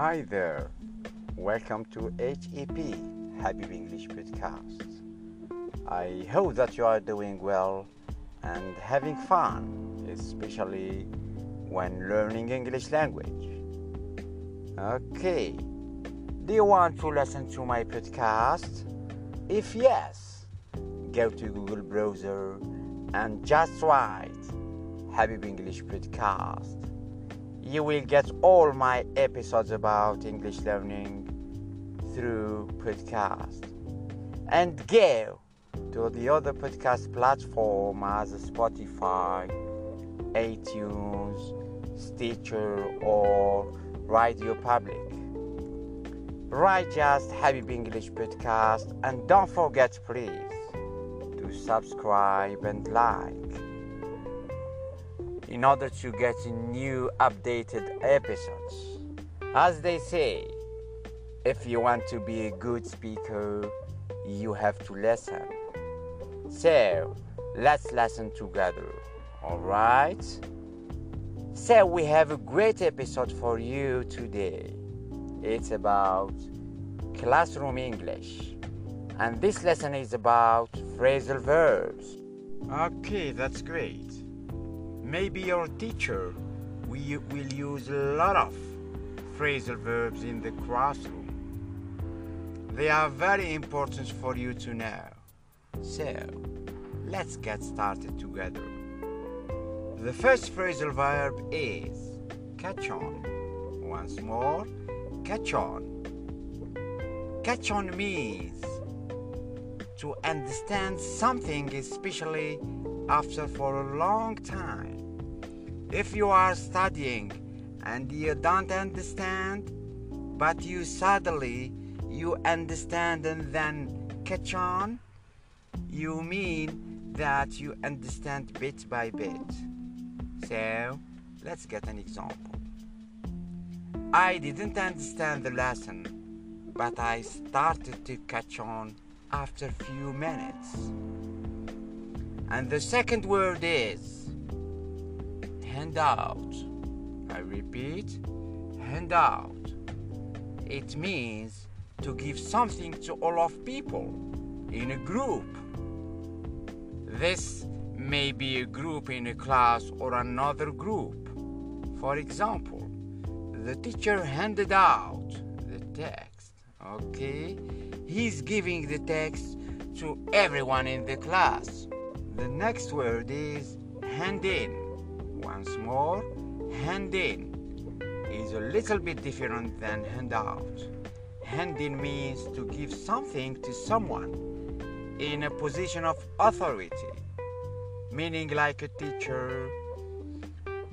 Hi there. Welcome to HEP Habib English Podcast. I hope that you are doing well and having fun, especially when learning English language. Okay. Do you want to listen to my podcast? If yes, go to Google browser and just write Habib English Podcast you will get all my episodes about English learning through podcast. And go to the other podcast platform as Spotify, iTunes, Stitcher, or Radio Public. Write just Habib English Podcast and don't forget please to subscribe and like in order to get new updated episodes. As they say, if you want to be a good speaker, you have to listen. So, let's listen together, alright? So, we have a great episode for you today. It's about classroom English, and this lesson is about phrasal verbs. Okay, that's great. Maybe your teacher will, will use a lot of phrasal verbs in the classroom. They are very important for you to know. So, let's get started together. The first phrasal verb is catch on. Once more, catch on. Catch on means to understand something, especially after for a long time. If you are studying and you don't understand, but you suddenly you understand and then catch on, you mean that you understand bit by bit. So, let's get an example. I didn't understand the lesson, but I started to catch on after a few minutes. And the second word is handout. I repeat, handout. It means to give something to all of people in a group. This may be a group in a class or another group. For example, the teacher handed out the text. Okay? He's giving the text to everyone in the class. The next word is hand in. Once more, hand in is a little bit different than hand out. Hand in means to give something to someone in a position of authority, meaning like a teacher.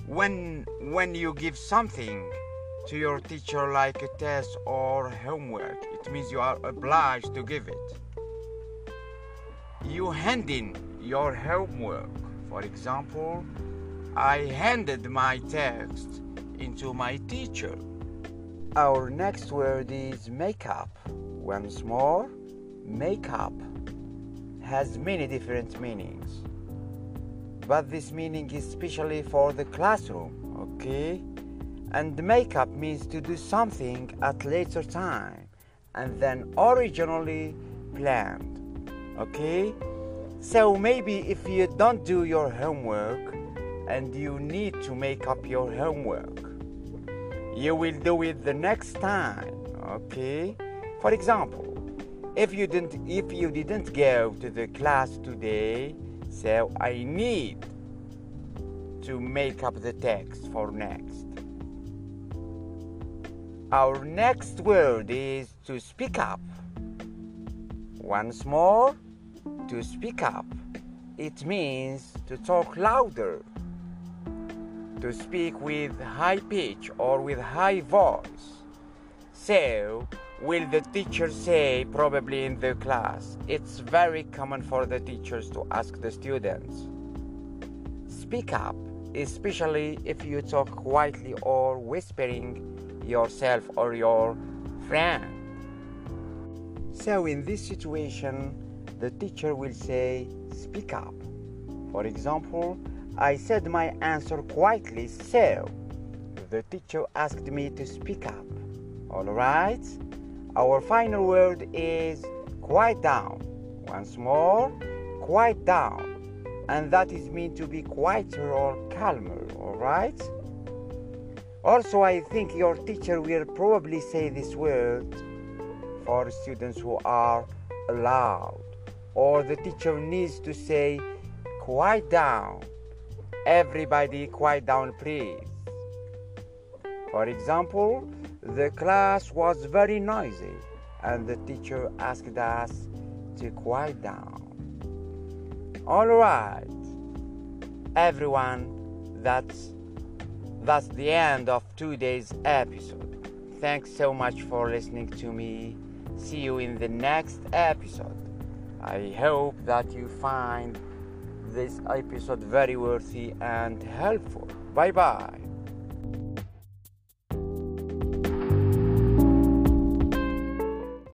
When, when you give something to your teacher, like a test or homework, it means you are obliged to give it. You hand in your homework, for example, I handed my text into my teacher. Our next word is makeup. Once more, makeup has many different meanings. But this meaning is especially for the classroom, okay? And makeup means to do something at later time and then originally planned, okay? So maybe if you don't do your homework, and you need to make up your homework. You will do it the next time, okay? For example, if you didn't if you didn't go to the class today, so I need to make up the text for next. Our next word is to speak up. Once more, to speak up. It means to talk louder to speak with high pitch or with high voice. So, will the teacher say, probably in the class? It's very common for the teachers to ask the students. Speak up, especially if you talk quietly or whispering yourself or your friend. So, in this situation, the teacher will say, Speak up. For example, I said my answer quietly, so the teacher asked me to speak up. Alright? Our final word is quiet down. Once more, quiet down. And that is mean to be quieter or calmer, alright? Also, I think your teacher will probably say this word for students who are loud, or the teacher needs to say, quiet down. Everybody, quiet down, please. For example, the class was very noisy, and the teacher asked us to quiet down. All right, everyone, that's that's the end of today's episode. Thanks so much for listening to me. See you in the next episode. I hope that you find this episode very worthy and helpful. Bye bye.